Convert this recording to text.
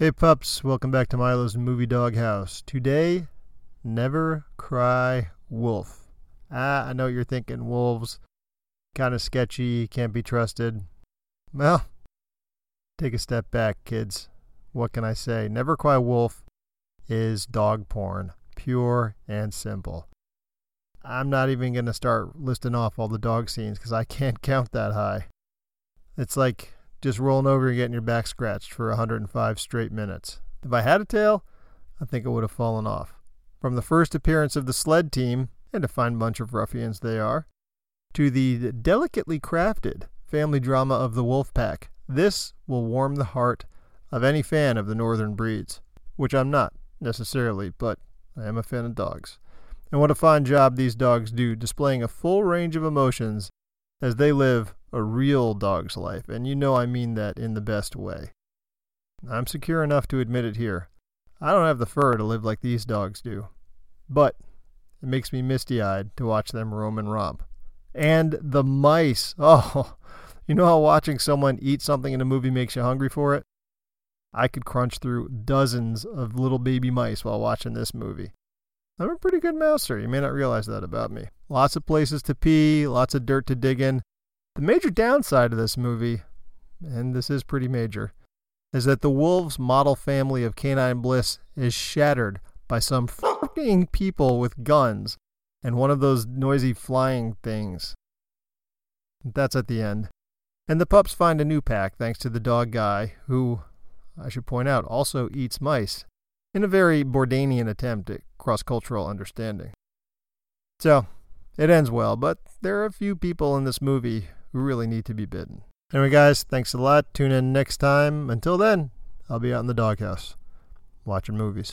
Hey pups, welcome back to Milo's Movie Dog House. Today, Never Cry Wolf. Ah, I know what you're thinking, wolves. Kind of sketchy, can't be trusted. Well, take a step back, kids. What can I say? Never Cry Wolf is dog porn, pure and simple. I'm not even going to start listing off all the dog scenes because I can't count that high. It's like just rolling over and getting your back scratched for 105 straight minutes. If I had a tail, I think it would have fallen off. From the first appearance of the sled team, and a fine bunch of ruffians they are, to the delicately crafted family drama of the wolf pack, this will warm the heart of any fan of the northern breeds, which I'm not necessarily, but I am a fan of dogs. And what a fine job these dogs do displaying a full range of emotions as they live a real dog's life, and you know I mean that in the best way. I'm secure enough to admit it here. I don't have the fur to live like these dogs do. But it makes me misty eyed to watch them roam and romp. And the mice. Oh, you know how watching someone eat something in a movie makes you hungry for it? I could crunch through dozens of little baby mice while watching this movie. I'm a pretty good mouser. You may not realize that about me. Lots of places to pee, lots of dirt to dig in. The major downside of this movie, and this is pretty major, is that the wolves' model family of canine bliss is shattered by some fucking people with guns and one of those noisy flying things. That's at the end. And the pups find a new pack thanks to the dog guy, who, I should point out, also eats mice in a very Bourdainian attempt at cross cultural understanding. So, it ends well, but there are a few people in this movie really need to be bitten. Anyway, guys, thanks a lot. Tune in next time. Until then, I'll be out in the doghouse watching movies.